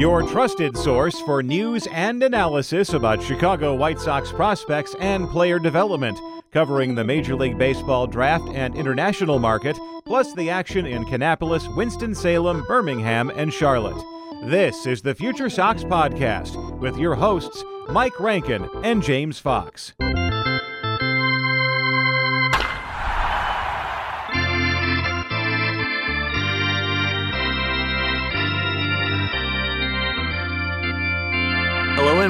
Your trusted source for news and analysis about Chicago White Sox prospects and player development, covering the Major League Baseball draft and international market, plus the action in Kannapolis, Winston-Salem, Birmingham, and Charlotte. This is the Future Sox Podcast with your hosts, Mike Rankin and James Fox.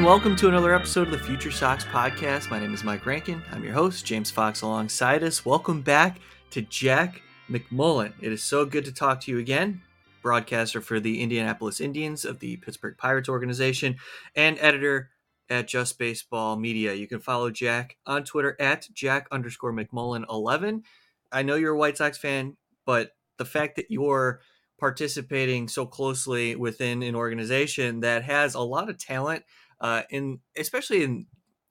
And welcome to another episode of the Future Sox podcast. My name is Mike Rankin. I'm your host, James Fox, alongside us. Welcome back to Jack McMullen. It is so good to talk to you again. Broadcaster for the Indianapolis Indians of the Pittsburgh Pirates organization and editor at Just Baseball Media. You can follow Jack on Twitter at Jack underscore McMullen 11. I know you're a White Sox fan, but the fact that you're participating so closely within an organization that has a lot of talent uh, in especially in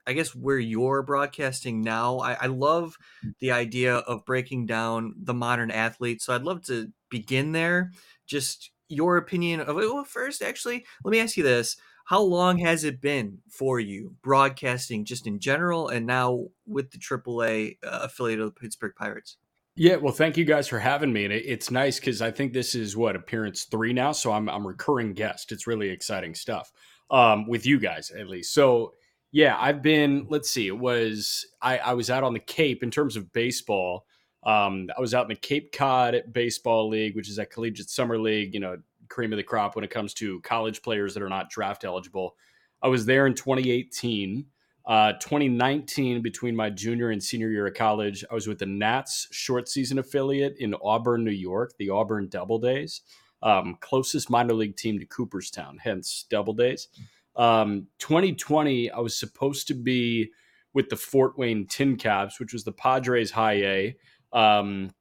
I guess where you're broadcasting now. I, I, love the idea of breaking down the modern athlete. So I'd love to begin there. Just your opinion of it. Well, first, actually, let me ask you this. How long has it been for you broadcasting just in general and now with the AAA uh, affiliate of the Pittsburgh Pirates? Yeah, well, thank you guys for having me. And it's nice because I think this is what appearance three now. So I'm, I'm recurring guest. It's really exciting stuff um, with you guys at least. So yeah, I've been. Let's see. It was I, I was out on the Cape in terms of baseball. Um, I was out in the Cape Cod Baseball League, which is a collegiate summer league. You know, cream of the crop when it comes to college players that are not draft eligible. I was there in 2018. Uh, 2019, between my junior and senior year of college, I was with the Nats short season affiliate in Auburn, New York, the Auburn Doubledays um, closest minor league team to Cooperstown, hence Doubledays. Um, 2020, I was supposed to be with the Fort Wayne Tin Caps, which was the Padres High A. Um,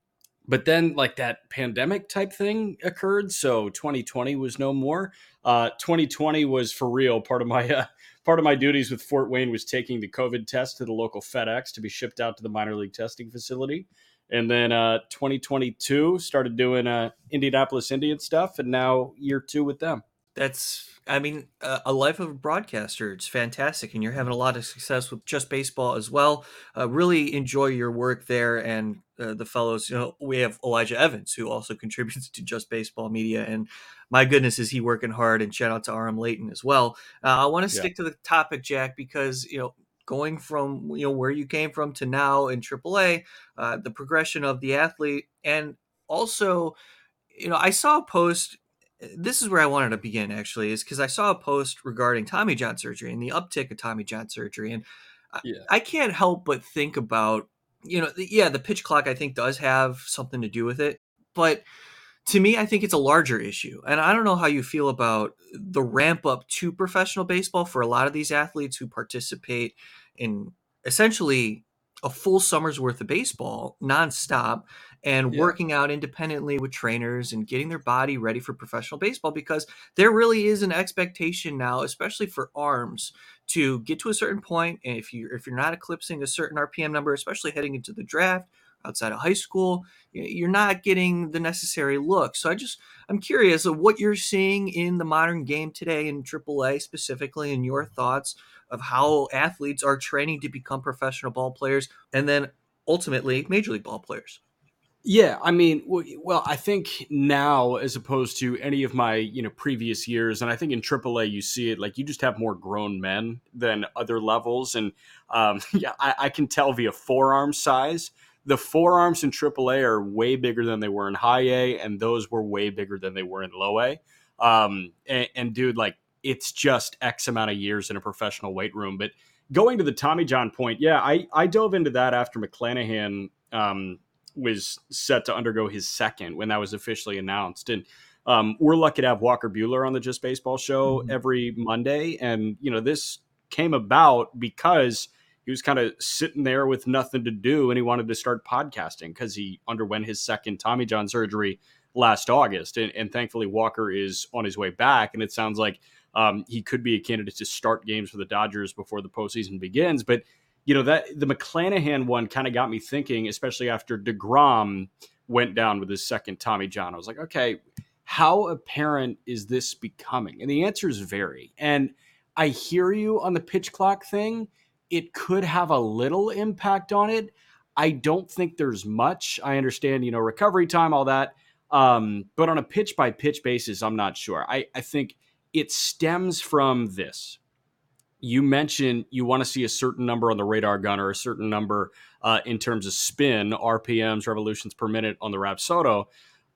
but then, like that pandemic type thing occurred, so 2020 was no more. Uh, 2020 was for real. Part of my uh, part of my duties with Fort Wayne was taking the COVID test to the local FedEx to be shipped out to the minor league testing facility and then uh, 2022 started doing uh, Indianapolis Indian stuff, and now year two with them. That's, I mean, uh, a life of a broadcaster. It's fantastic, and you're having a lot of success with just baseball as well. Uh, really enjoy your work there, and uh, the fellows. You know, we have Elijah Evans who also contributes to Just Baseball Media, and my goodness, is he working hard? And shout out to Aram Leighton as well. Uh, I want to stick yeah. to the topic, Jack, because you know going from you know where you came from to now in AAA, uh, the progression of the athlete, and also, you know, I saw a post. This is where I wanted to begin actually, is because I saw a post regarding Tommy John surgery and the uptick of Tommy John surgery, and yeah. I, I can't help but think about you know, yeah, the pitch clock I think does have something to do with it, but to me, I think it's a larger issue. And I don't know how you feel about the ramp up to professional baseball for a lot of these athletes who participate in essentially a full summer's worth of baseball nonstop and yeah. working out independently with trainers and getting their body ready for professional baseball because there really is an expectation now especially for arms to get to a certain point and if you if you're not eclipsing a certain rpm number especially heading into the draft outside of high school you're not getting the necessary look so i just i'm curious of what you're seeing in the modern game today in aaa specifically and your thoughts of how athletes are training to become professional ball players and then ultimately major league ball players. Yeah, I mean, well, I think now as opposed to any of my you know previous years, and I think in AAA you see it like you just have more grown men than other levels, and um, yeah, I, I can tell via forearm size. The forearms in AAA are way bigger than they were in High A, and those were way bigger than they were in Low A. Um, and, and dude, like it's just X amount of years in a professional weight room. But going to the Tommy John point, yeah, I, I dove into that after McClanahan um, was set to undergo his second when that was officially announced. And um, we're lucky to have Walker Buehler on the Just Baseball show mm-hmm. every Monday. And, you know, this came about because he was kind of sitting there with nothing to do and he wanted to start podcasting because he underwent his second Tommy John surgery last August. And, and thankfully, Walker is on his way back. And it sounds like um, he could be a candidate to start games for the Dodgers before the postseason begins. But you know that the McClanahan one kind of got me thinking, especially after Degrom went down with his second Tommy John. I was like, okay, how apparent is this becoming? And the answer is very. And I hear you on the pitch clock thing. It could have a little impact on it. I don't think there's much. I understand, you know, recovery time, all that. Um, but on a pitch by pitch basis, I'm not sure. I, I think it stems from this. You mentioned you want to see a certain number on the radar gun or a certain number uh, in terms of spin, RPMs, revolutions per minute on the Rapsodo.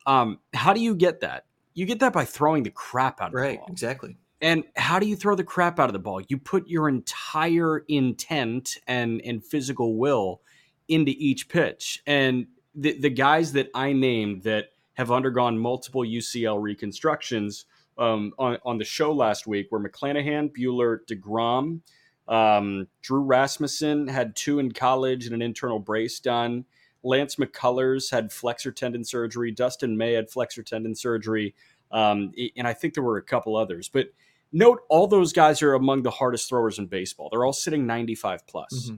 Um, how do you get that? You get that by throwing the crap out of right, the ball. exactly. And how do you throw the crap out of the ball? You put your entire intent and and physical will into each pitch. And the the guys that I named that have undergone multiple UCL reconstructions um, on on the show last week were McClanahan, Buehler, Degrom, um, Drew Rasmussen had two in college and an internal brace done. Lance McCullers had flexor tendon surgery. Dustin May had flexor tendon surgery. Um, and I think there were a couple others. But note all those guys are among the hardest throwers in baseball. They're all sitting 95 plus. Mm-hmm.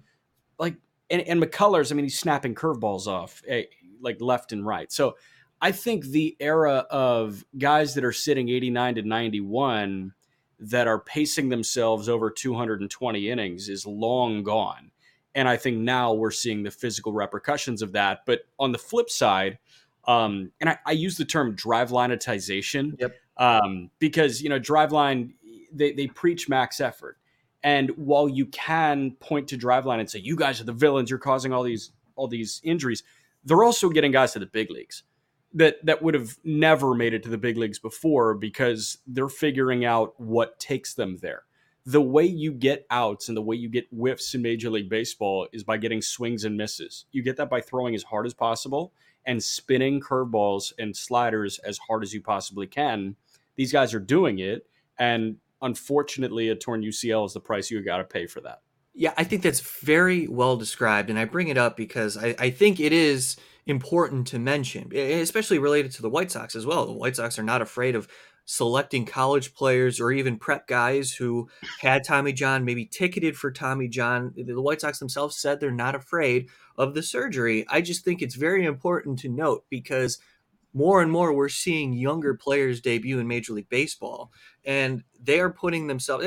Like, and, and McCullers, I mean, he's snapping curveballs off eh, like left and right. So I think the era of guys that are sitting 89 to 91 that are pacing themselves over 220 innings is long gone. And I think now we're seeing the physical repercussions of that. But on the flip side, um, and I, I, use the term drivelinetization yep. um, because you know driveline they, they preach max effort, and while you can point to driveline and say you guys are the villains, you're causing all these all these injuries, they're also getting guys to the big leagues that that would have never made it to the big leagues before because they're figuring out what takes them there the way you get outs and the way you get whiffs in Major League Baseball is by getting swings and misses. You get that by throwing as hard as possible and spinning curveballs and sliders as hard as you possibly can. These guys are doing it. And unfortunately, a torn UCL is the price you got to pay for that. Yeah, I think that's very well described. And I bring it up because I, I think it is important to mention, especially related to the White Sox as well. The White Sox are not afraid of selecting college players or even prep guys who had Tommy John, maybe ticketed for Tommy John. The White Sox themselves said they're not afraid of the surgery. I just think it's very important to note because more and more we're seeing younger players debut in Major League Baseball, and they are putting themselves.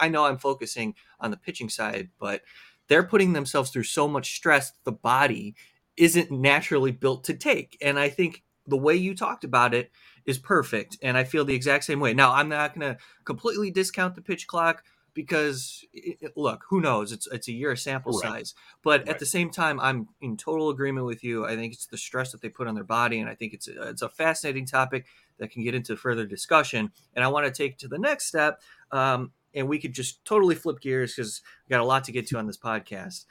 I know I'm focusing on the pitching side, but they're putting themselves through so much stress the body isn't naturally built to take. And I think the way you talked about it is perfect. And I feel the exact same way. Now, I'm not going to completely discount the pitch clock because it, look, who knows? It's it's a year of sample right. size, but right. at the same time, I'm in total agreement with you. I think it's the stress that they put on their body, and I think it's a, it's a fascinating topic that can get into further discussion. And I want to take to the next step, um, and we could just totally flip gears because we got a lot to get to on this podcast.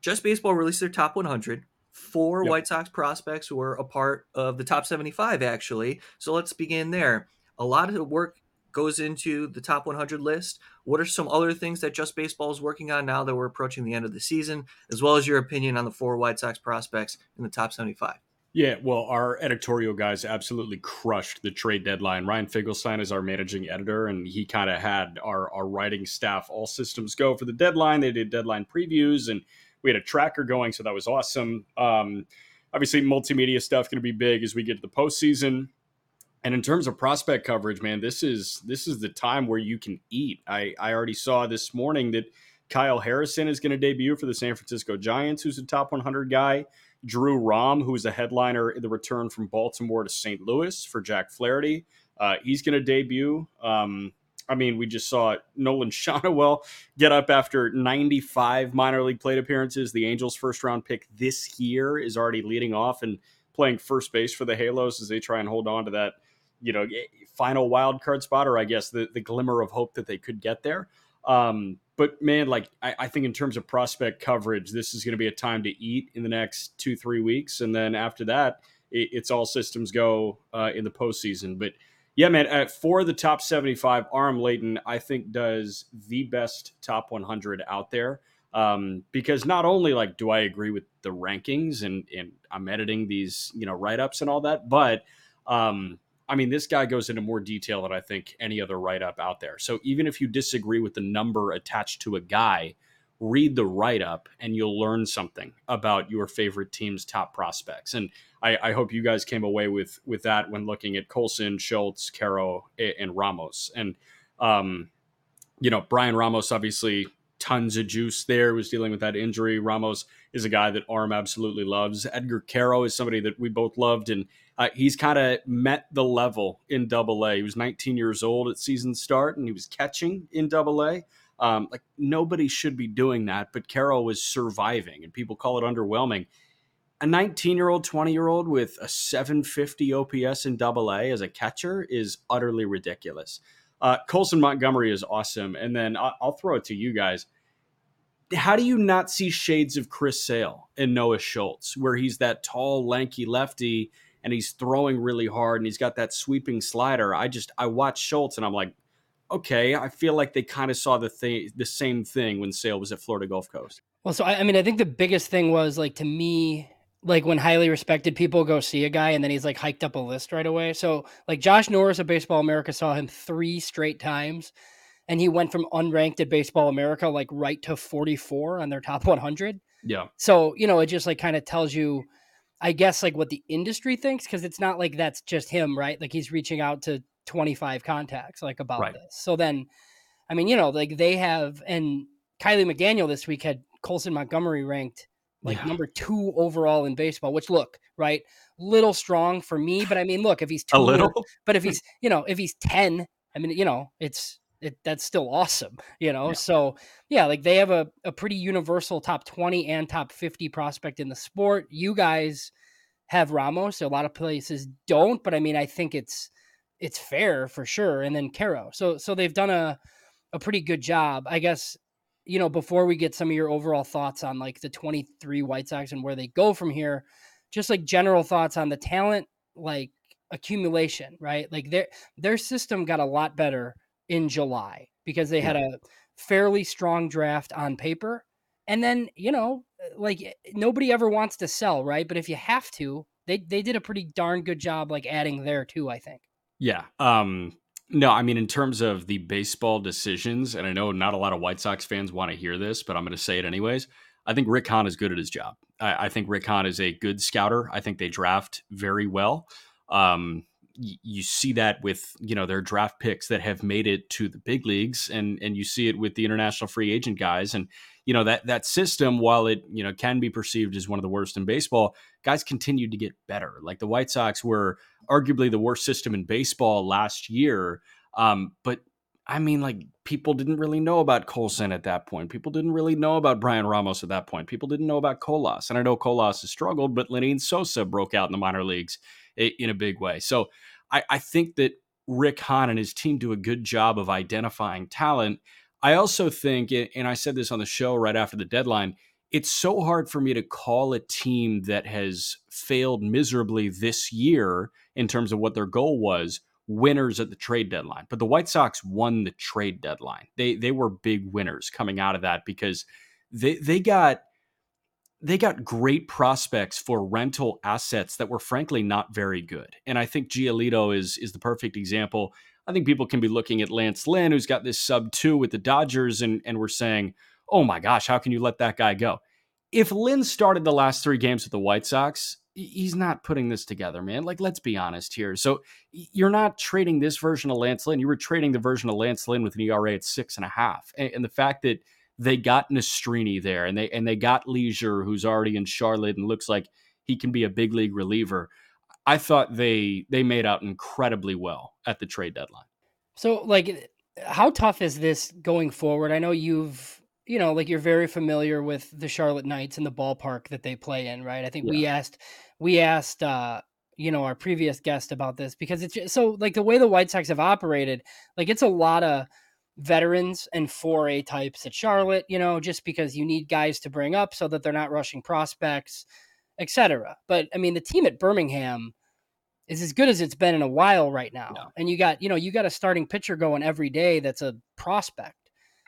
Just Baseball released their top 100 four yep. White Sox prospects were a part of the top 75, actually. So let's begin there. A lot of the work goes into the top 100 list. What are some other things that Just Baseball is working on now that we're approaching the end of the season, as well as your opinion on the four White Sox prospects in the top 75? Yeah, well, our editorial guys absolutely crushed the trade deadline. Ryan Finkelstein is our managing editor, and he kind of had our, our writing staff all systems go for the deadline. They did deadline previews and we had a tracker going, so that was awesome. Um, obviously, multimedia stuff going to be big as we get to the postseason. And in terms of prospect coverage, man, this is this is the time where you can eat. I I already saw this morning that Kyle Harrison is going to debut for the San Francisco Giants, who's a top 100 guy. Drew Rom, who's a headliner in the return from Baltimore to St. Louis for Jack Flaherty, uh, he's going to debut. Um, I mean, we just saw Nolan Schanuel get up after 95 minor league plate appearances. The Angels' first round pick this year is already leading off and playing first base for the Halos as they try and hold on to that, you know, final wild card spot, or I guess the, the glimmer of hope that they could get there. Um, but man, like I, I, think in terms of prospect coverage, this is going to be a time to eat in the next two, three weeks. And then after that, it, it's all systems go uh, in the postseason. But yeah, man. Uh, for the top 75, Aram Leighton, I think, does the best top 100 out there. Um, because not only like do I agree with the rankings and and I'm editing these you know write ups and all that, but um, I mean this guy goes into more detail than I think any other write up out there. So even if you disagree with the number attached to a guy, read the write up and you'll learn something about your favorite team's top prospects. And I, I hope you guys came away with with that when looking at Colson, Schultz, Quero, and Ramos. And um, you know, Bryan Ramos obviously tons of juice there. Was dealing with that injury. Ramos is a guy that Aram absolutely loves. Edgar Quero is somebody that we both loved, and uh, he's kind of met the level in Double A. He was 19 years old at season start, and he was catching in Double A. Um, like nobody should be doing that, but Quero was surviving, and people call it underwhelming. A 19 year old, 20 year old with a 750 OPS in Double A as a catcher is utterly ridiculous. Uh, Colson Montgomery is awesome, and then I'll, I'll throw it to you guys how do you not see shades of Chris Sale and Noah Schultz, where he's that tall, lanky lefty and he's throwing really hard and he's got that sweeping slider? I just I watch Schultz and I'm like, okay, I feel like they kind of saw the thing, the same thing when Sale was at Florida Gulf Coast. Well, so I, I mean, I think the biggest thing was like to me, like when highly respected people go see a guy and then he's like hiked up a list right away. So like Josh Norris of Baseball America saw him three straight times and he went from unranked at Baseball America like right to 44 on their top 100. Yeah. So, you know, it just like kind of tells you I guess like what the industry thinks cuz it's not like that's just him, right? Like he's reaching out to 25 contacts like about right. this. So then I mean, you know, like they have and Kiley McDaniel this week had Colson Montgomery ranked like yeah. number 2 overall in baseball, which look, right? Little strong for me, but I mean, look, if he's two, a little, but if he's, you know, if he's 10, I mean, you know, it's it, that's still awesome, you know? Yeah. So, yeah, like they have a, a pretty universal top 20 and top 50 prospect in the sport. You guys have Ramos. A lot of places don't, but I mean, I think it's it's fair for sure. And then Quero. So so they've done a a pretty good job. I guess, you know, before we get some of your overall thoughts on like the 23 White Sox and where they go from here, just like general thoughts on the talent like accumulation, right? Like their their system got a lot better in July because they had a fairly strong draft on paper. And then, you know, uh, like eh, nobody ever wants to sell, right? But if you have to, they they did a pretty darn good job like adding there too, I think. Yeah. Um no, I mean in terms of the baseball decisions, and I know not a lot of White Sox fans want to hear this, but I'm going to say it anyways. I think Rick Hahn is good at his job. I, I, think Rick Hahn is a good scouter. I think they draft very well. Um, you see that with you know their draft picks that have made it to the big leagues and and you see it with the international free agent guys and you know that that system while it you know can be perceived as one of the worst in baseball guys continued to get better like the white sox were arguably the worst system in baseball last year um, but I mean, like people didn't really know about Colson at that point. People didn't really know about Bryan Ramos at that point. People didn't know about Colas. And I know Colas has struggled, but Lenyn Sosa broke out in the minor leagues in a big way. So I, I think that Rick Hahn and his team do a good job of identifying talent. I also think, and I said this on the show right after the deadline, it's so hard for me to call a team that has failed miserably this year in terms of what their goal was winners at the trade deadline. But the White Sox won the trade deadline. They they were big winners coming out of that because they they got they got great prospects for rental assets that were frankly not very good. And I think Giolito is is the perfect example. I think people can be looking at Lance Lynn, who's got this sub two with the Dodgers, and, and we're saying, oh my gosh, how can you let that guy go? If Lynn started the last three games with the White Sox, he's not putting this together, man. Like, let's be honest here. So you're not trading this version of Lance Lynn. You were trading the version of Lance Lynn with an ERA at six and a half. And, and the fact that they got Nastrini there, and they and they got Leasure, who's already in Charlotte and looks like he can be a big league reliever. I thought they they made out incredibly well at the trade deadline. So, like, how tough is this going forward? I know you've you know like you're very familiar with the Charlotte Knights and the ballpark that they play in, right? I think yeah. we asked we asked uh you know our previous guest about this because it's just, so like the way the White Sox have operated, like it's a lot of veterans and 4A types at Charlotte, you know, just because you need guys to bring up so that they're not rushing prospects, etc. But I mean, the team at Birmingham is as good as it's been in a while right now. Yeah. And you got, you know, you got a starting pitcher going every day that's a prospect.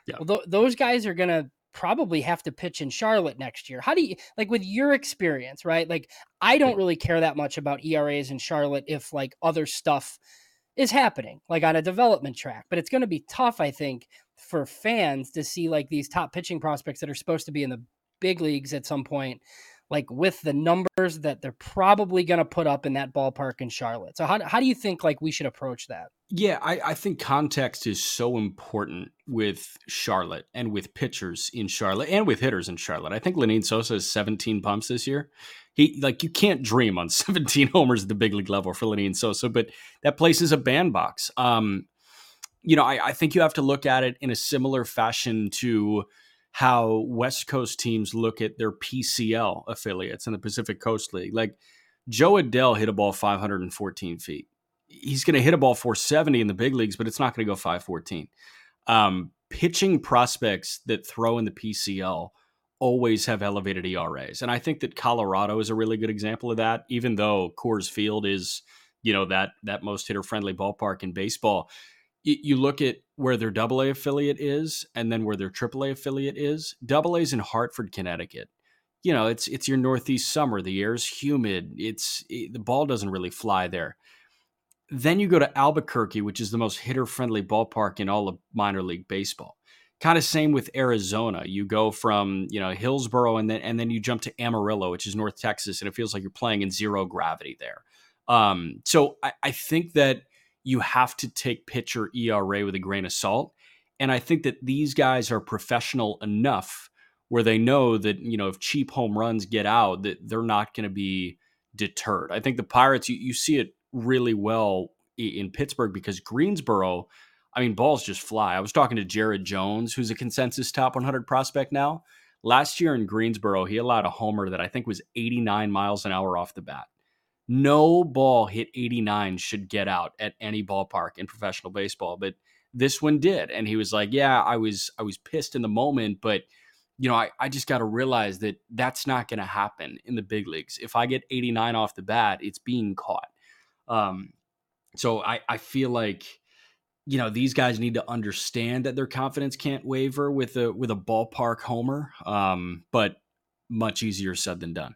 Yeah. Well, th- those guys are going to probably have to pitch in Charlotte next year. How do you like with your experience, right? Like I don't really care that much about ERAs in Charlotte if like other stuff is happening like on a development track but it's going to be tough i think for fans to see like these top pitching prospects that are supposed to be in the big leagues at some point like with the numbers that they're probably going to put up in that ballpark in Charlotte. So how how do you think like we should approach that? Yeah, I, I think context is so important with Charlotte and with pitchers in Charlotte and with hitters in Charlotte. I think Lenyn Sosa has 17 pumps this year. He like you can't dream on 17 homers at the big league level for Lenyn Sosa, but that place is a bandbox. Um, you know, I, I think you have to look at it in a similar fashion to how West Coast teams look at their PCL affiliates in the Pacific Coast League. Like Jo Adell hit a ball 514 feet. He's going to hit a ball 470 in the big leagues, but it's not going to go 514. Um, pitching prospects that throw in the PCL always have elevated ERAs. And I think that Colorado is a really good example of that, even though Coors Field is, you know, that that most hitter friendly ballpark in baseball you look at where their AA affiliate is and then where their triple A affiliate is. Double A's in Hartford, Connecticut. You know, it's it's your northeast summer. The air's humid. It's it, the ball doesn't really fly there. Then you go to Albuquerque, which is the most hitter friendly ballpark in all of minor league baseball. Kind of same with Arizona. You go from you know Hillsboro and then and then you jump to Amarillo, which is North Texas, and it feels like you're playing in zero gravity there. Um, so I, I think that you have to take pitcher ERA with a grain of salt. And I think that these guys are professional enough where they know that, you know, if cheap home runs get out, that they're not going to be deterred. I think the Pirates, you, you see it really well in Pittsburgh because Greensboro, I mean, balls just fly. I was talking to Jared Jones, who's a consensus top 100 prospect now. Last year in Greensboro, he allowed a homer that I think was 89 miles an hour off the bat no ball hit 89 should get out at any ballpark in professional baseball but this one did and he was like yeah i was i was pissed in the moment but you know i, I just got to realize that that's not going to happen in the big leagues. If i get 89 off the bat it's being caught. Um, so i i feel like you know these guys need to understand that their confidence can't waver with a with a ballpark homer um, but much easier said than done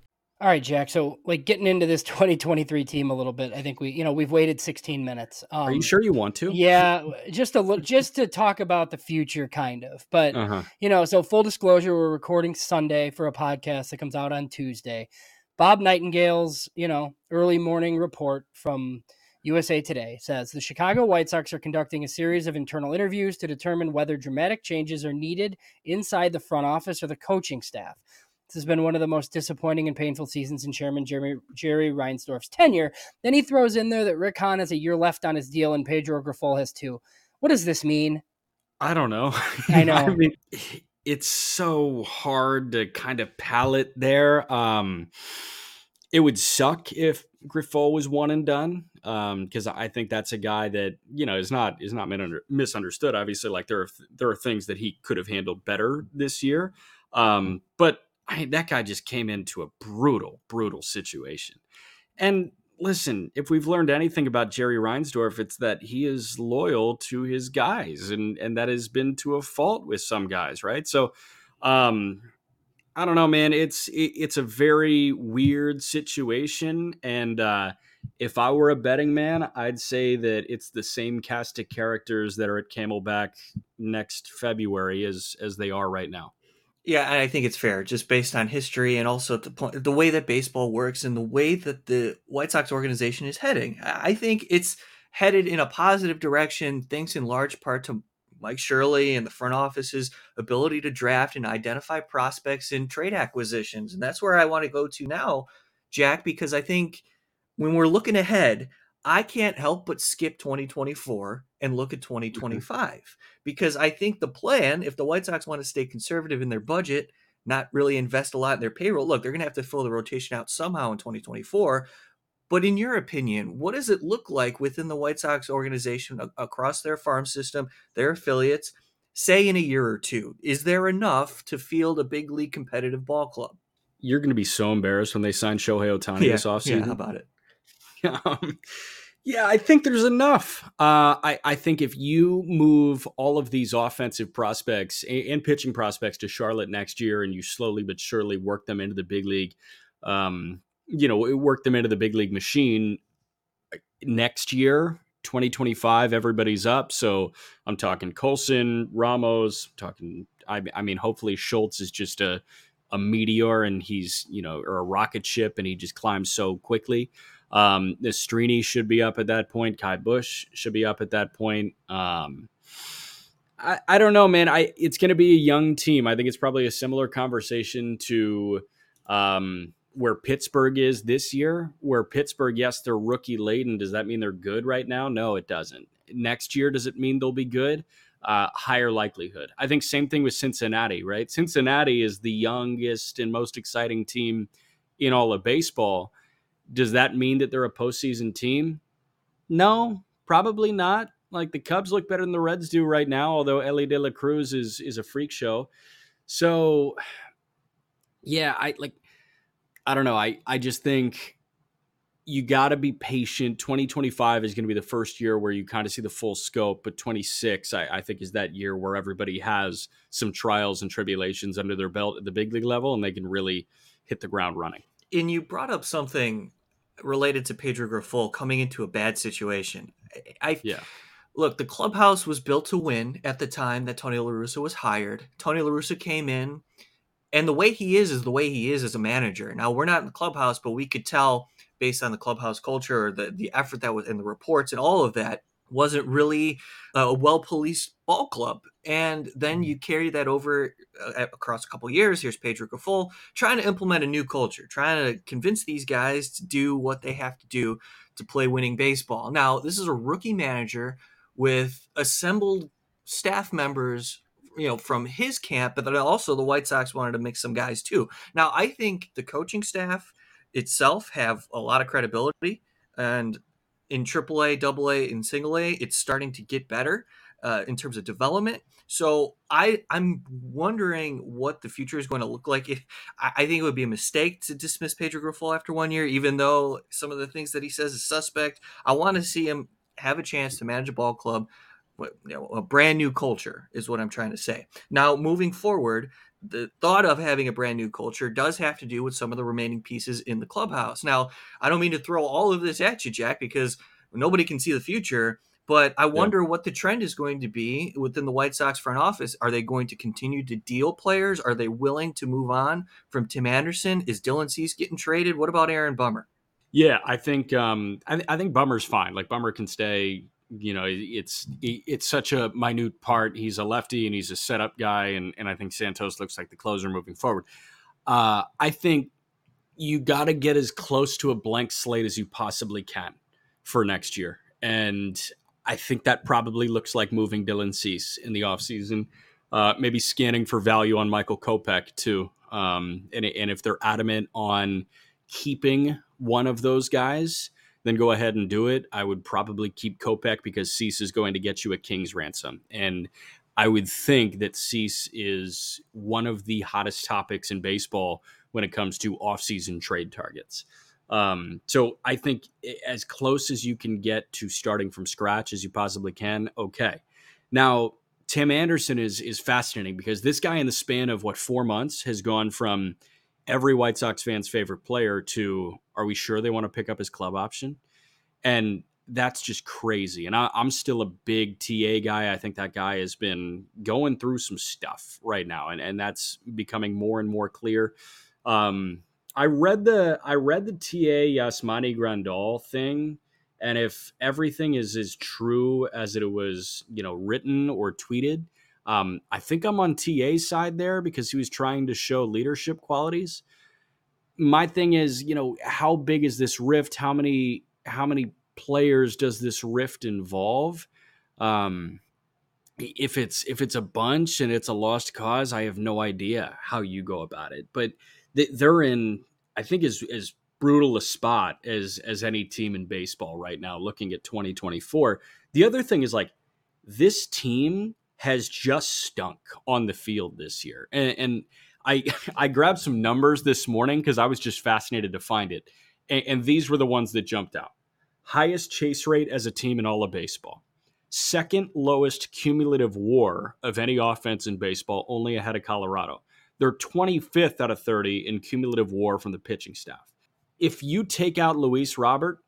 All right, Jack. So, like getting into this 2023 team a little bit, I think we, you know, we've waited 16 minutes. Um, Are you sure you want to? Yeah, just a little, just to talk about the future, kind of. But uh-huh. you know, so full disclosure, we're recording Sunday for a podcast that comes out on Tuesday. Bob Nightingale's, you know, early morning report from USA Today says the Chicago White Sox are conducting a series of internal interviews to determine whether dramatic changes are needed inside the front office or the coaching staff. This has been one of the most disappointing and painful seasons in Chairman Jeremy, Jerry Reinsdorf's tenure. Then he throws in there that Rick Hahn has a year left on his deal and Pedro Grifol has two. What does this mean? I don't know. I know. I mean, it's so hard to kind of palate there. Um, it would suck if Grifol was one and done because um, I think that's a guy that you know is not is not misunderstood. Obviously, like there are there are things that he could have handled better this year, um, but I, that guy just came into a brutal, brutal situation. And listen, if we've learned anything about Jerry Reinsdorf, it's that he is loyal to his guys, and and that has been to a fault with some guys, right? So, um, I don't know, man. It's it, it's a very weird situation, and uh, if I were a betting man, I'd say that it's the same cast of characters that are at Camelback next February as as they are right now. Yeah, and I think it's fair, just based on history and also the point, the way that baseball works and the way that the White Sox organization is heading. I think it's headed in a positive direction, thanks in large part to Mike Shirley and the front office's ability to draft and identify prospects in trade acquisitions. And that's where I want to go to now, Jack, because I think when we're looking ahead, I can't help but skip 2024 and look at 2025 mm-hmm. because I think the plan, if the White Sox want to stay conservative in their budget, not really invest a lot in their payroll, look, they're going to have to fill the rotation out somehow in 2024. But in your opinion, what does it look like within the White Sox organization across their farm system, their affiliates, say in a year or two? Is there enough to field a big league competitive ball club? You're going to be so embarrassed when they sign Shohei Ohtani yeah, this offseason. Yeah, how about it? um, yeah, I think there's enough. Uh, I, I think if you move all of these offensive prospects and, and, pitching prospects to Charlotte next year, and you slowly but surely work them into the big league, um, you know, work them into the big league machine uh, next year, 2025, everybody's up. So I'm talking Colson, Ramos, talking. I, I mean, hopefully Schultz is just a a meteor and he's you know or a rocket ship and he just climbs so quickly. Um, Strini should be up at that point. Ky Bush should be up at that point. Um, I, I don't know, man. I it's going to be a young team. I think it's probably a similar conversation to um, where Pittsburgh is this year. Where Pittsburgh, yes, they're rookie laden. Does that mean they're good right now? No, it doesn't. Next year, does it mean they'll be good? Uh, higher likelihood. I think same thing with Cincinnati, right? Cincinnati is the youngest and most exciting team in all of baseball. Does that mean that they're a postseason team? No, probably not. Like the Cubs look better than the Reds do right now, although Elly De La Cruz is is a freak show. So yeah, I like I don't know. I I just think you got to be patient. 2025 is going to be the first year where you kind of see the full scope, but 26, I, I, think, is that year where everybody has some trials and tribulations under their belt at the big league level and they can really hit the ground running. And you brought up something related to Pedro Grifol coming into a bad situation. I, yeah. Look, the clubhouse was built to win at the time that Tony La Russa was hired. Tony La Russa came in, and the way he is is the way he is as a manager. Now we're not in the clubhouse, but we could tell based on the clubhouse culture or the the effort that was in the reports and all of that wasn't really a well policed ball club. And then mm-hmm. you carry that over uh, across a couple years. Here's Pedro Grifol trying to implement a new culture, trying to convince these guys to do what they have to do to play winning baseball. Now, this is a rookie manager with assembled staff members you know from his camp but then also the white sox wanted to mix some guys too now i think the coaching staff itself have a lot of credibility and in AAA, AA, and Single A, it's starting to get better uh, in terms of development. So I I'm wondering what the future is going to look like. If I, I think it would be a mistake to dismiss Pedro Grifol after one year, even though some of the things that he says is suspect. I want to see him have a chance to manage a ball club. You know, a brand new culture is what I'm trying to say. Now, moving forward, the thought of having a brand new culture does have to do with some of the remaining pieces in the clubhouse. Now, I don't mean to throw all of this at you, Jack, because nobody can see the future. But I wonder yeah. what the trend is going to be within the White Sox front office. Are they going to continue to deal players? Are they willing to move on from Tim Anderson? Is Dylan Cease getting traded? What about Aaron Bummer? Yeah, I think um, I, th- I think Bummer's fine. Like Bummer can stay you know, it's it's such a minute part. He's a lefty and he's a setup guy, and and I think Santos looks like the closer moving forward. Uh, I think you got to get as close to a blank slate as you possibly can for next year, and I think that probably looks like moving Dylan Cease in the offseason. Uh, maybe scanning for value on Michael Kopech too. Um, and, and if they're adamant on keeping one of those guys, then go ahead and do it. I would probably keep Kopech because Cease is going to get you a king's ransom. And I would think that Cease is one of the hottest topics in baseball when it comes to offseason trade targets. Um, so I think as close as you can get to starting from scratch as you possibly can, okay. Now, Tim Anderson is is fascinating because this guy in the span of what four months has gone from every White Sox fan's favorite player to are we sure they want to pick up his club option? And that's just crazy. And I, am still a big TA guy. I think that guy has been going through some stuff right now, and, and that's becoming more and more clear. Um, I read the I read the TA Yasmani Grandal thing, And if everything is as true as it was, you know, written or tweeted, um, I think I'm on TA's side there because he was trying to show leadership qualities. My thing is, you know, how big is this rift? How many how many players does this rift involve? Um, if it's if it's a bunch and it's a lost cause, I have no idea how you go about it. But they're in, I think, as as brutal a spot as as any team in baseball right now. Looking at 2024, the other thing is like this team has just stunk on the field this year, and, and I I grabbed some numbers this morning because I was just fascinated to find it, and, and these were the ones that jumped out. Highest chase rate as a team in all of baseball second lowest cumulative war of any offense in baseball, only ahead of Colorado. They're 25th out of 30 in cumulative war from the pitching staff. If you take out Luis Robert,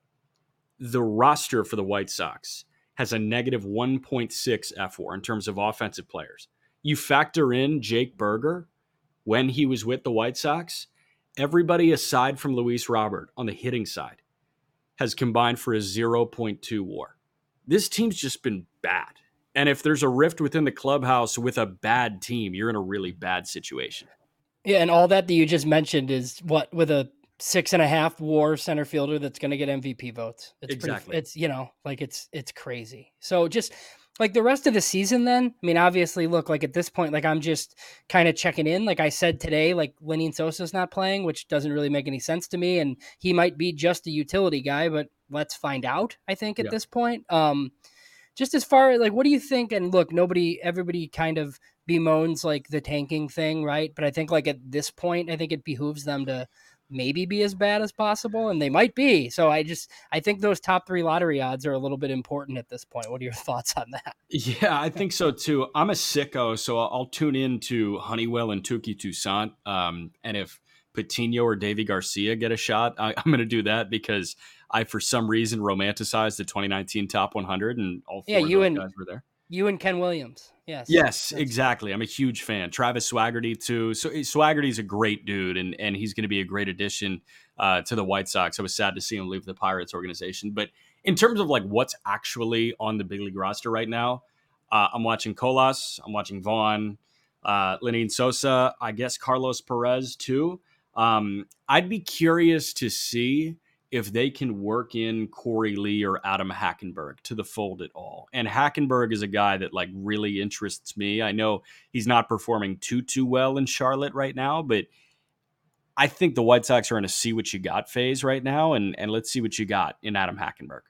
the roster for the White Sox has a negative 1.6 F4 in terms of offensive players. You factor in Jake Burger when he was with the White Sox, everybody aside from Luis Robert on the hitting side has combined for a 0.2 war this team's just been bad. And if there's a rift within the clubhouse with a bad team, you're in a really bad situation. Yeah, and all that that you just mentioned is what with a six and a half war center fielder that's going to get MVP votes. It's exactly. Pretty, it's you know like it's it's crazy. So just like the rest of the season, then I mean, obviously, look like at this point, like I'm just kind of checking in. Like I said today, like Lenyn Sosa's not playing, which doesn't really make any sense to me, and he might be just a utility guy, but let's find out. I think at yeah. this point, um, just as far like, what do you think? And look, nobody, everybody kind of bemoans like the tanking thing, right? But I think like at this point, I think it behooves them to maybe be as bad as possible, and they might be. So I just I think those top three lottery odds are a little bit important at this point. What are your thoughts on that? Yeah, I think so too. I'm a sicko, so I'll tune in to Honeywell and Touki Toussaint, um, and if Patino or Deivi Garcia get a shot, I, am going to do that because I, for some reason, romanticized the 2019 Top 100, and all four yeah, you and, guys were there. You and Ken Williams. Yes. Yes, That's exactly. I'm a huge fan. Travis Swaggerty too. So Swaggerty's a great dude, and and he's going to be a great addition uh, to the White Sox. I was sad to see him leave the Pirates organization, but in terms of like what's actually on the big league roster right now, uh, I'm watching Colas, I'm watching Vaughn, uh, Lenyn Sosa, I guess Carlos Perez too. Um, I'd be curious to see if they can work in Korey Lee or Adam Hackenberg to the fold at all. And Hackenberg is a guy that like really interests me. I know he's not performing too too well in Charlotte right now, but I think the White Sox are in a see what you got phase right now, and and let's see what you got in Adam Hackenberg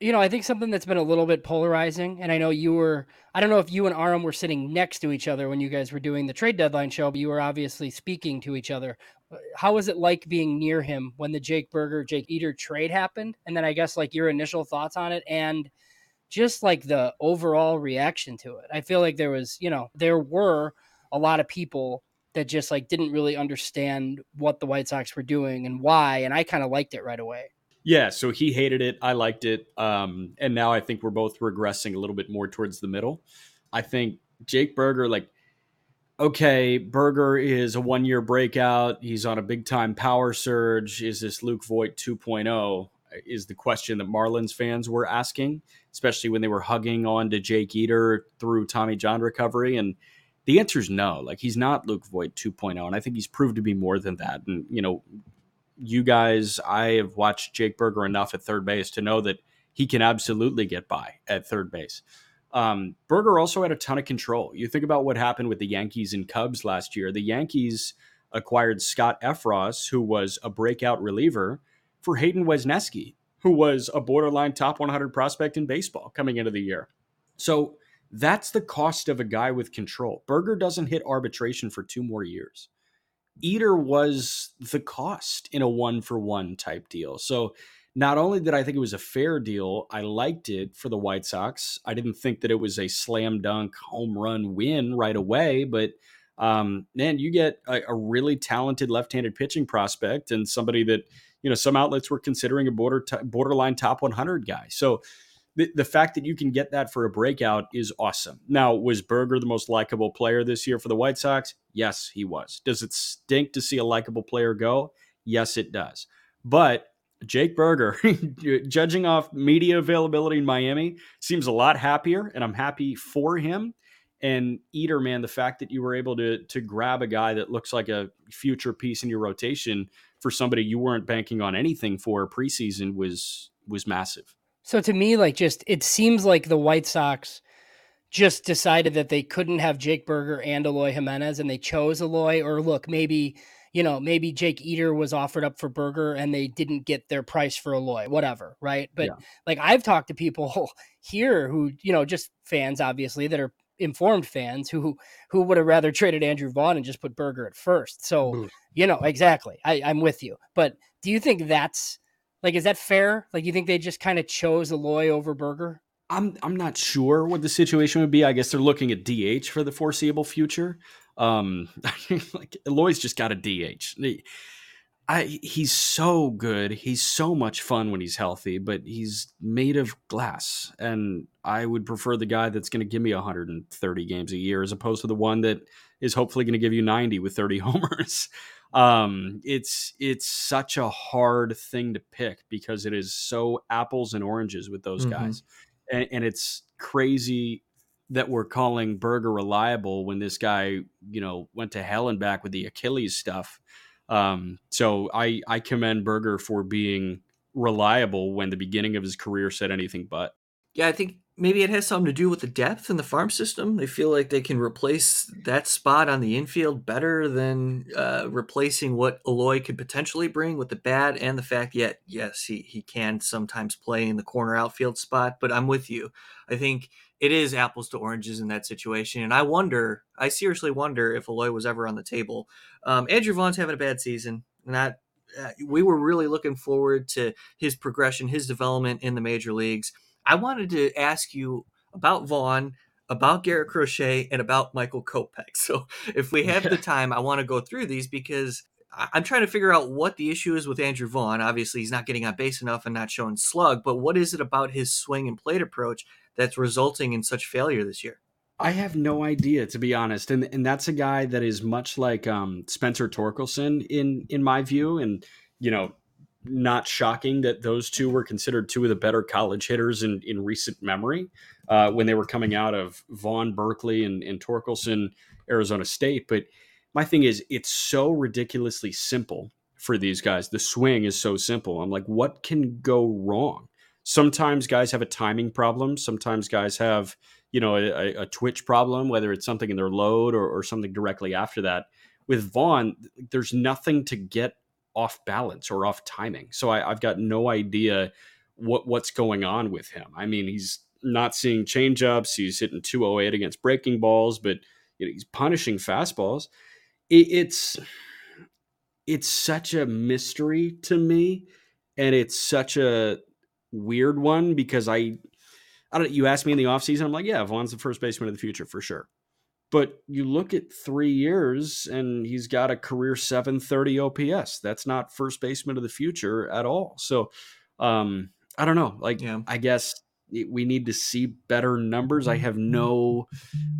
you know, I think something that's been a little bit polarizing, and I know you were, I don't know if you and Aram were sitting next to each other when you guys were doing the trade deadline show, but you were obviously speaking to each other. How was it like being near him when the Jake Burger Jake Eder trade happened? And then I guess like your initial thoughts on it and just like the overall reaction to it. I feel like there was, you know, there were a lot of people that just like didn't really understand what the White Sox were doing and why. And I kind of liked it right away. Yeah, so he hated it. I liked it. Um, and now I think we're both regressing a little bit more towards the middle. I think Jake Berger like, okay, Burger is a one year breakout. He's on a big time power surge. Is this Luke Voit 2.0? Uh, is the question that Marlins fans were asking, especially when they were hugging on to Jake Eder through Tommy John recovery. And the answer is no. Like, he's not Luke Voit 2.0. And I think he's proved to be more than that. And, you know, you guys, I have watched Jake Burger enough at third base to know that he can absolutely get by at third base. Um, Burger also had a ton of control. You think about what happened with the Yankees and Cubs last year. The Yankees acquired Scott Effross, who was a breakout reliever, for Hayden Wesneski, who was a borderline top 100 prospect in baseball coming into the year. So that's the cost of a guy with control. Burger doesn't hit arbitration for two more years. Eder was the cost in a one for one type deal. So not only did I think it was a fair deal, I liked it for the White Sox. I didn't think that it was a slam dunk home run win right away, but um, man, you get a, a really talented left-handed pitching prospect and somebody that you know some outlets were considering a border t- borderline top 100 guy. So the, the fact that you can get that for a breakout is awesome. Now, was Burger the most likable player this year for the White Sox? Yes, he was. Does it stink to see a likable player go? Yes, it does. But Jake Burger, judging off media availability in Miami, seems a lot happier, and I'm happy for him. And Eder, man, the fact that you were able to to grab a guy that looks like a future piece in your rotation for somebody you weren't banking on anything for preseason was was massive. So to me, like just it seems like the White Sox just decided that they couldn't have Jake Burger and Eloy Jimenez, and they chose Eloy. Or look, maybe you know, maybe Jake Eder was offered up for Burger and they didn't get their price for Eloy, whatever, right? But yeah. like I've talked to people here who, you know, just fans obviously that are informed fans who who would have rather traded Andrew Vaughn and just put Burger at first. So, you know, exactly. I, I'm with you. But do you think that's like is that fair? Like you think they just kind of chose Eloy over Burger? I'm I'm not sure what the situation would be. I guess they're looking at DH for the foreseeable future. Um, like Eloy's just got a DH. I, he's so good. He's so much fun when he's healthy, but he's made of glass. And I would prefer the guy that's going to give me 130 games a year as opposed to the one that is hopefully going to give you 90 with 30 homers. Um, it's it's such a hard thing to pick because it is so apples and oranges with those mm-hmm. guys, and, and it's crazy that we're calling Burger reliable when this guy, you know, went to hell and back with the Achilles stuff. Um, so I I commend Burger for being reliable when the beginning of his career said anything but. Yeah, I think maybe it has something to do with the depth in the farm system. They feel like they can replace that spot on the infield better than uh, replacing what Eloy could potentially bring with the bat and the fact yet, yes, he, he can sometimes play in the corner outfield spot. But I'm with you. I think it is apples to oranges in that situation. And I wonder, I seriously wonder if Eloy was ever on the table. Um, Andrew Vaughn's having a bad season. Not, uh, we were really looking forward to his progression, his development in the major leagues. I wanted to ask you about Vaughn, about Garrett Crochet, and about Michael Kopech. So if we have the time, I want to go through these because I'm trying to figure out what the issue is with Andrew Vaughn. Obviously, he's not getting on base enough and not showing slug, but what is it about his swing and plate approach that's resulting in such failure this year? I have no idea, to be honest, and and that's a guy that is much like um, Spencer Torkelson in in my view, and you know, not shocking that those two were considered two of the better college hitters in in recent memory uh, when they were coming out of Vaughn Berkeley and, and Torkelson Arizona State. But my thing is, it's so ridiculously simple for these guys. The swing is so simple. I'm like, what can go wrong? sometimes guys have a timing problem. Sometimes guys have, you know, a, a twitch problem, whether it's something in their load or, or something directly after that. With Vaughn, there's nothing to get off balance or off timing. So I, have got no idea what what's going on with him. I mean, he's not seeing changeups. He's hitting 208 against breaking balls, but you know, he's punishing fastballs. It, it's it's such a mystery to me, and it's such a weird one because I, I don't. You asked me in the offseason, I'm like, yeah, Vaughn's the first baseman of the future for sure. But you look at three years and he's got a career 730 OPS. That's not first baseman of the future at all. So, um, I don't know. Like, yeah. I guess we need to see better numbers. I have no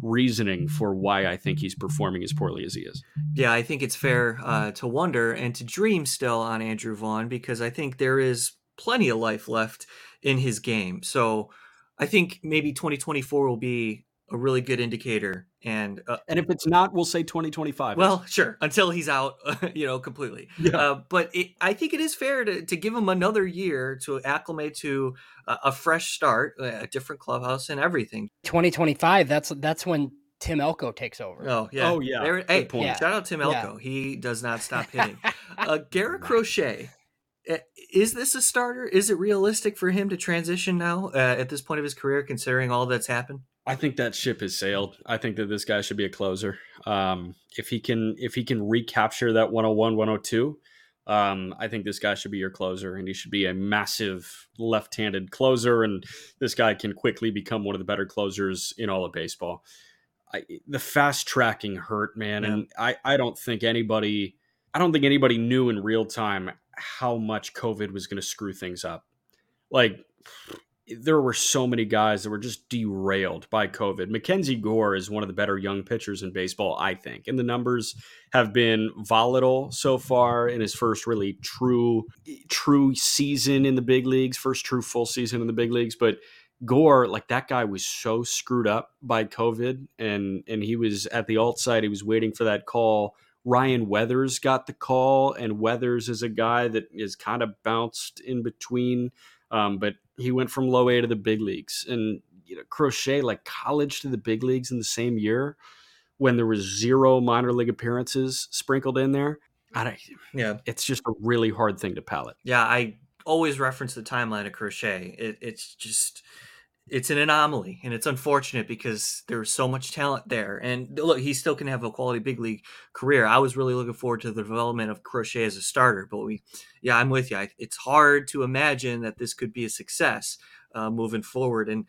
reasoning for why I think he's performing as poorly as he is. Yeah, I think it's fair uh, to wonder and to dream still on Andrew Vaughn because I think there is plenty of life left in his game. So I think maybe 2024 will be a really good indicator. And uh, and if it's not, we'll say 2025. Well, sure, until he's out, you know, completely. Yeah. Uh, but it, I think it is fair to, to give him another year to acclimate to a, a fresh start, a different clubhouse, and everything. 2025. That's that's when Tim Elko takes over. Oh yeah. Oh yeah. There, hey, yeah. shout out Tim Elko. Yeah. He does not stop hitting. uh, Garrett Crochet Eh, is this a starter? Is it realistic for him to transition now uh, at this point of his career, considering all that's happened? I think that ship has sailed. I think that this guy should be a closer. Um, if he can, if he can recapture that 101, 102, um, I think this guy should be your closer, and he should be a massive left-handed closer. And this guy can quickly become one of the better closers in all of baseball. I, the fast tracking hurt, man, yeah. and I, I don't think anybody, I don't think anybody knew in real time how much COVID was going to screw things up. Like there were so many guys that were just derailed by COVID. Mackenzie Gore is one of the better young pitchers in baseball, I think. And the numbers have been volatile so far in his first really true true season in the big leagues, first true full season in the big leagues. But Gore, like that guy was so screwed up by COVID and and he was at the alt side, he was waiting for that call. Ryan Weathers got the call, and Weathers is a guy that is kind of bounced in between. Um, but he went from low A to the big leagues. And you know, Crochet, like college to the big leagues in the same year when there was zero minor league appearances sprinkled in there. I don't, yeah, it's just a really hard thing to palate. Yeah, I always reference the timeline of Crochet. It, it's just it's an anomaly and it's unfortunate because there's so much talent there. And look he still can have a quality big league career. I was really looking forward to the development of crochet as a starter but we yeah i'm with you. It's hard to imagine that this could be a success uh, moving forward. And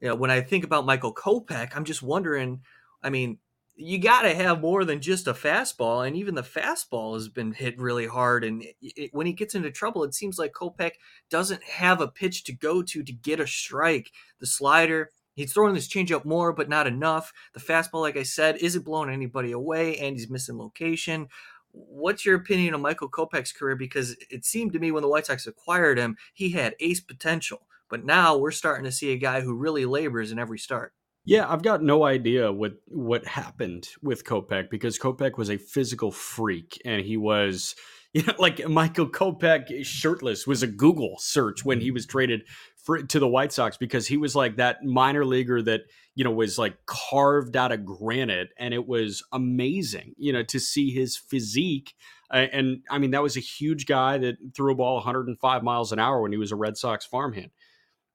you know, when i think about michael kopech i'm just wondering i mean you got to have more than just a fastball, and even the fastball has been hit really hard. And it, when he gets into trouble, it seems like Kopech doesn't have a pitch to go to to get a strike. The slider, he's throwing this changeup more, but not enough. The fastball, like I said, isn't blowing anybody away, and he's missing location. What's your opinion on Michael Kopech's career? Because it seemed to me when the White Sox acquired him, he had ace potential, but now we're starting to see a guy who really labors in every start. Yeah, I've got no idea what what happened with Kopech because Kopech was a physical freak and he was you know like Michael Kopech shirtless was a Google search when he was traded for, to the White Sox because he was like that minor leaguer that you know was like carved out of granite and it was amazing you know to see his physique uh, and I mean that was a huge guy that threw a ball 105 miles an hour when he was a Red Sox farmhand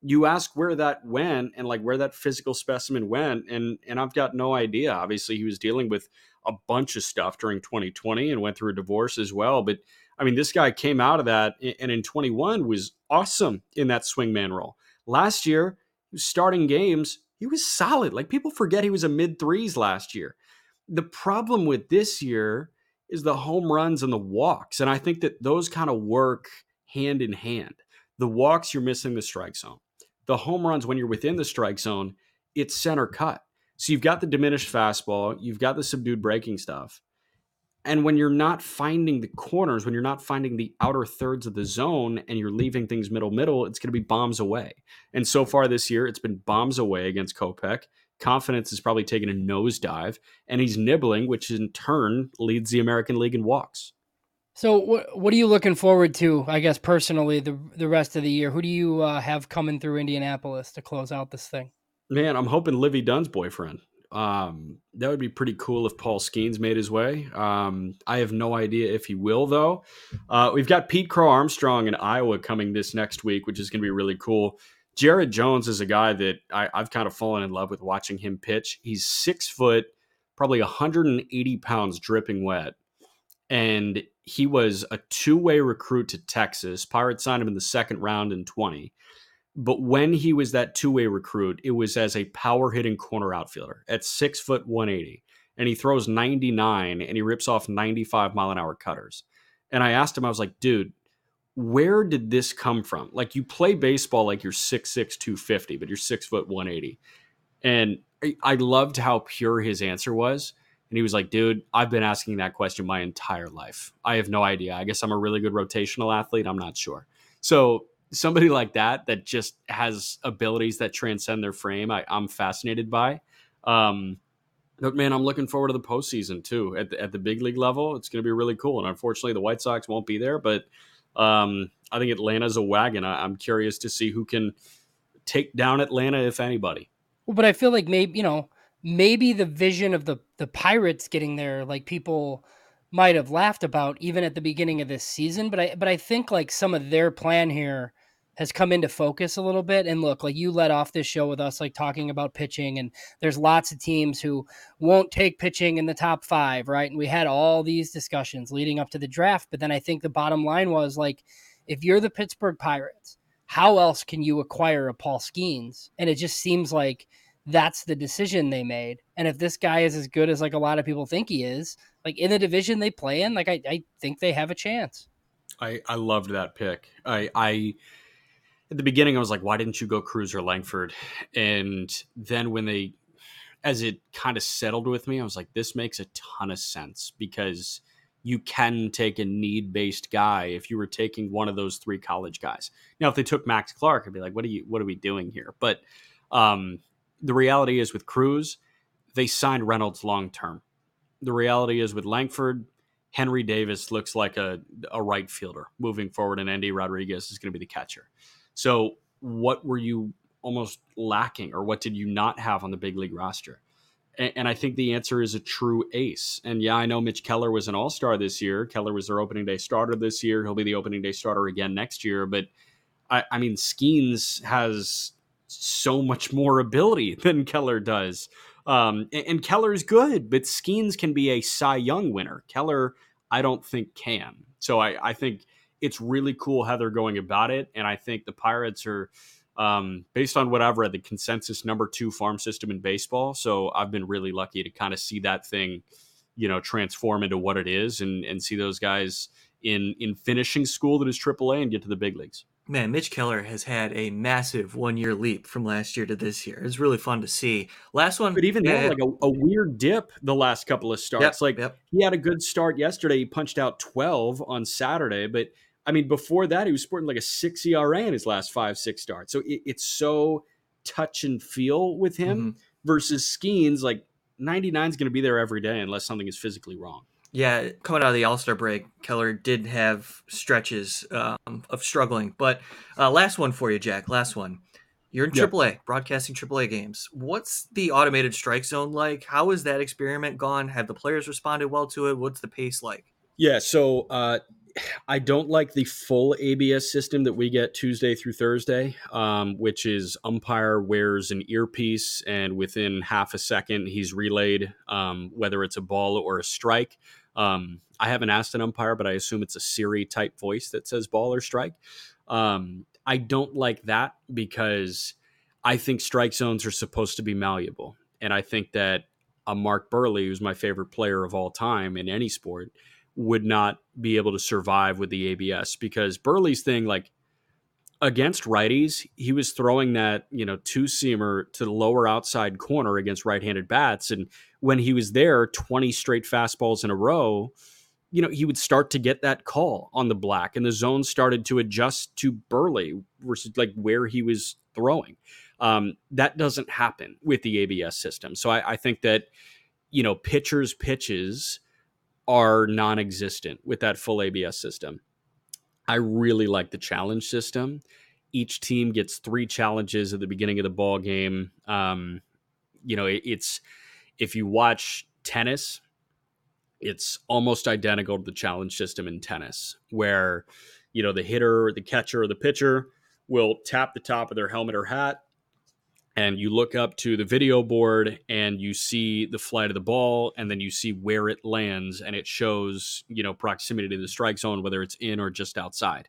you ask where that went and like where that physical specimen went and and I've got no idea. Obviously, he was dealing with a bunch of stuff during 2020 and went through a divorce as well, but I mean, this guy came out of that and in 21 was awesome in that swingman role. Last year, starting games, he was solid. Like people forget he was a mid threes last year. The problem with this year is the home runs and the walks. And I think that those kind of work hand in hand. The walks, you're missing the strike zone the home runs when you're within the strike zone, it's center cut. So you've got the diminished fastball, you've got the subdued breaking stuff. And when you're not finding the corners, when you're not finding the outer thirds of the zone and you're leaving things middle middle, it's going to be bombs away. And so far this year, it's been bombs away against Kopech. Confidence has probably taken a nosedive, and he's nibbling, which in turn leads the American League in walks. So what what are you looking forward to? I guess personally, the the rest of the year. Who do you uh, have coming through Indianapolis to close out this thing? Man, I'm hoping Livvy Dunne's boyfriend. Um, that would be pretty cool if Paul Skenes made his way. Um, I have no idea if he will, though. Uh, we've got Pete Crow-Armstrong in Iowa coming this next week, which is going to be really cool. Jared Jones is a guy that I, I've kind of fallen in love with watching him pitch. He's six foot, probably 180 pounds dripping wet. And he was a two way recruit to Texas. Pirates signed him in the second round in 20. But when he was that two way recruit, it was as a power hitting corner outfielder at six foot 180. And he throws 99 and he rips off 95 mile an hour cutters. And I asked him, I was like, dude, where did this come from? Like you play baseball like you're 6'6, 250, but you're six foot 180. And I loved how pure his answer was and he was like, dude, I've been asking that question my entire life. I have no idea. I guess I'm a really good rotational athlete. I'm not sure. So somebody like that, that just has abilities that transcend their frame, I, am fascinated by. Um, but man, I'm looking forward to the postseason too. At the, at the big league level, it's going to be really cool. And unfortunately, the White Sox won't be there, but um, I think Atlanta's a wagon. I, I'm curious to see who can take down Atlanta, if anybody. Well, but I feel like maybe, you know, maybe the vision of the the Pirates getting there, like people might have laughed about even at the beginning of this season. But I but I think like some of their plan here has come into focus a little bit. And look, like you led off this show with us like talking about pitching, and there's lots of teams who won't take pitching in the top five, right? And we had all these discussions leading up to the draft. But then I think the bottom line was like, if you're the Pittsburgh Pirates, how else can you acquire a Paul Skenes? And it just seems like that's the decision they made. And if this guy is as good as like a lot of people think he is, like in the division they play in, like I, I think they have a chance. I, I loved that pick. I, I at the beginning, I was like, why didn't you go Crews or Langford? And then when they, as it kind of settled with me, I was like, this makes a ton of sense because you can take a need based guy if you were taking one of those three college guys. Now, if they took Max Clark, I'd be like, what are you, what are we doing here? But um, the reality is with Crews, they signed Reynolds long term. The reality is with Langford, Henry Davis looks like a, a right fielder moving forward, and Endy Rodriguez is going to be the catcher. So, what were you almost lacking, or what did you not have on the big league roster? And, and I think the answer is a true ace. And yeah, I know Mitch Keller was an all star this year. Keller was their opening day starter this year. He'll be the opening day starter again next year. But I, I mean, Skenes has so much more ability than Keller does. Um, and, and Keller's good, but Skenes can be a Cy Young winner. Keller, I don't think can. So I, I think it's really cool how they're going about it. And I think the Pirates are, um, based on what I've read, the consensus number two farm system in baseball. So I've been really lucky to kind of see that thing, you know, transform into what it is and, and see those guys in, in finishing school that is AAA and get to the big leagues man, Mitch Keller has had a massive one year leap from last year to this year. It's really fun to see. Last one, but even then, like a, a, weird dip the last couple of starts. Yep, like yep. he had a good start yesterday. He punched out 12 on Saturday, but I mean, before that, he was sporting like a six ERA in his last five, six starts. So it, it's so touch and feel with him mm-hmm. versus Skenes. Like 99 is going to be there every day unless something is physically wrong. Yeah, coming out of the All Star break, Keller did have stretches um, of struggling. But uh, last one for you, Jack. Last one. You're in AAA, yep. broadcasting AAA games. What's the automated strike zone like? How has that experiment gone? Have the players responded well to it? What's the pace like? Yeah, so uh, I don't like the full ABS system that we get Tuesday through Thursday, um, which is umpire wears an earpiece and within half a second he's relayed um, whether it's a ball or a strike. Um, I haven't asked an umpire, but I assume it's a Siri type voice that says ball or strike. Um, I don't like that because I think strike zones are supposed to be malleable. And I think that a Mark Buehrle, who's my favorite player of all time in any sport, would not be able to survive with the ABS because Buehrle's thing, like against righties, he was throwing that, you know, two seamer to the lower outside corner against right handed bats. And when he was there 20 straight fastballs in a row, you know, he would start to get that call on the black and the zone started to adjust to Buehrle versus like where he was throwing. Um, that doesn't happen with the ABS system. So I, I think that, you know, pitchers' pitches are non existent with that full ABS system. I really like the challenge system. Each team gets three challenges at the beginning of the ball game. Um, you know, it, it's if you watch tennis, it's almost identical to the challenge system in tennis, where you know the hitter, the catcher, or the pitcher will tap the top of their helmet or hat, and you look up to the video board and you see the flight of the ball, and then you see where it lands, and it shows you know proximity to the strike zone, whether it's in or just outside.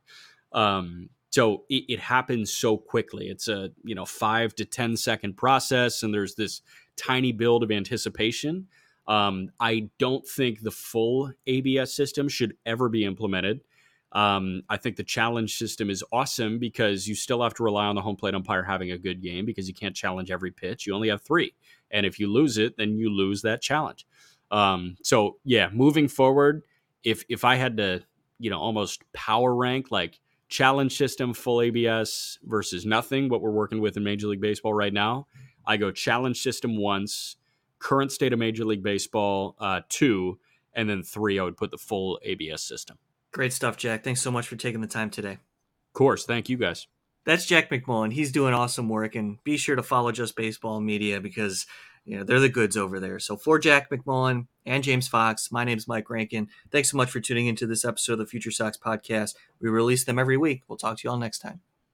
Um, so it, it, happens so quickly. It's a you know five to ten second process, and there's this tiny build of anticipation. Um, I don't think the full ABS system should ever be implemented. Um, I think the challenge system is awesome because you still have to rely on the home plate umpire having a good game because you can't challenge every pitch. You only have three. And if you lose it, then you lose that challenge. Um, so yeah, moving forward, if if I had to, you know, almost power rank like challenge system full ABS versus nothing, what we're working with in Major League Baseball right now, I go challenge system once, current state of Major League Baseball uh, two, and then three, I would put the full ABS system. Great stuff, Jack. Thanks so much for taking the time today. Of course. Thank you guys. That's Jack McMullen. He's doing awesome work, and be sure to follow Just Baseball Media because you know they're the goods over there. So for Jack McMullen and James Fox, my name's Mike Rankin. Thanks so much for tuning into this episode of the Future Sox podcast. We release them every week. We'll talk to you all next time.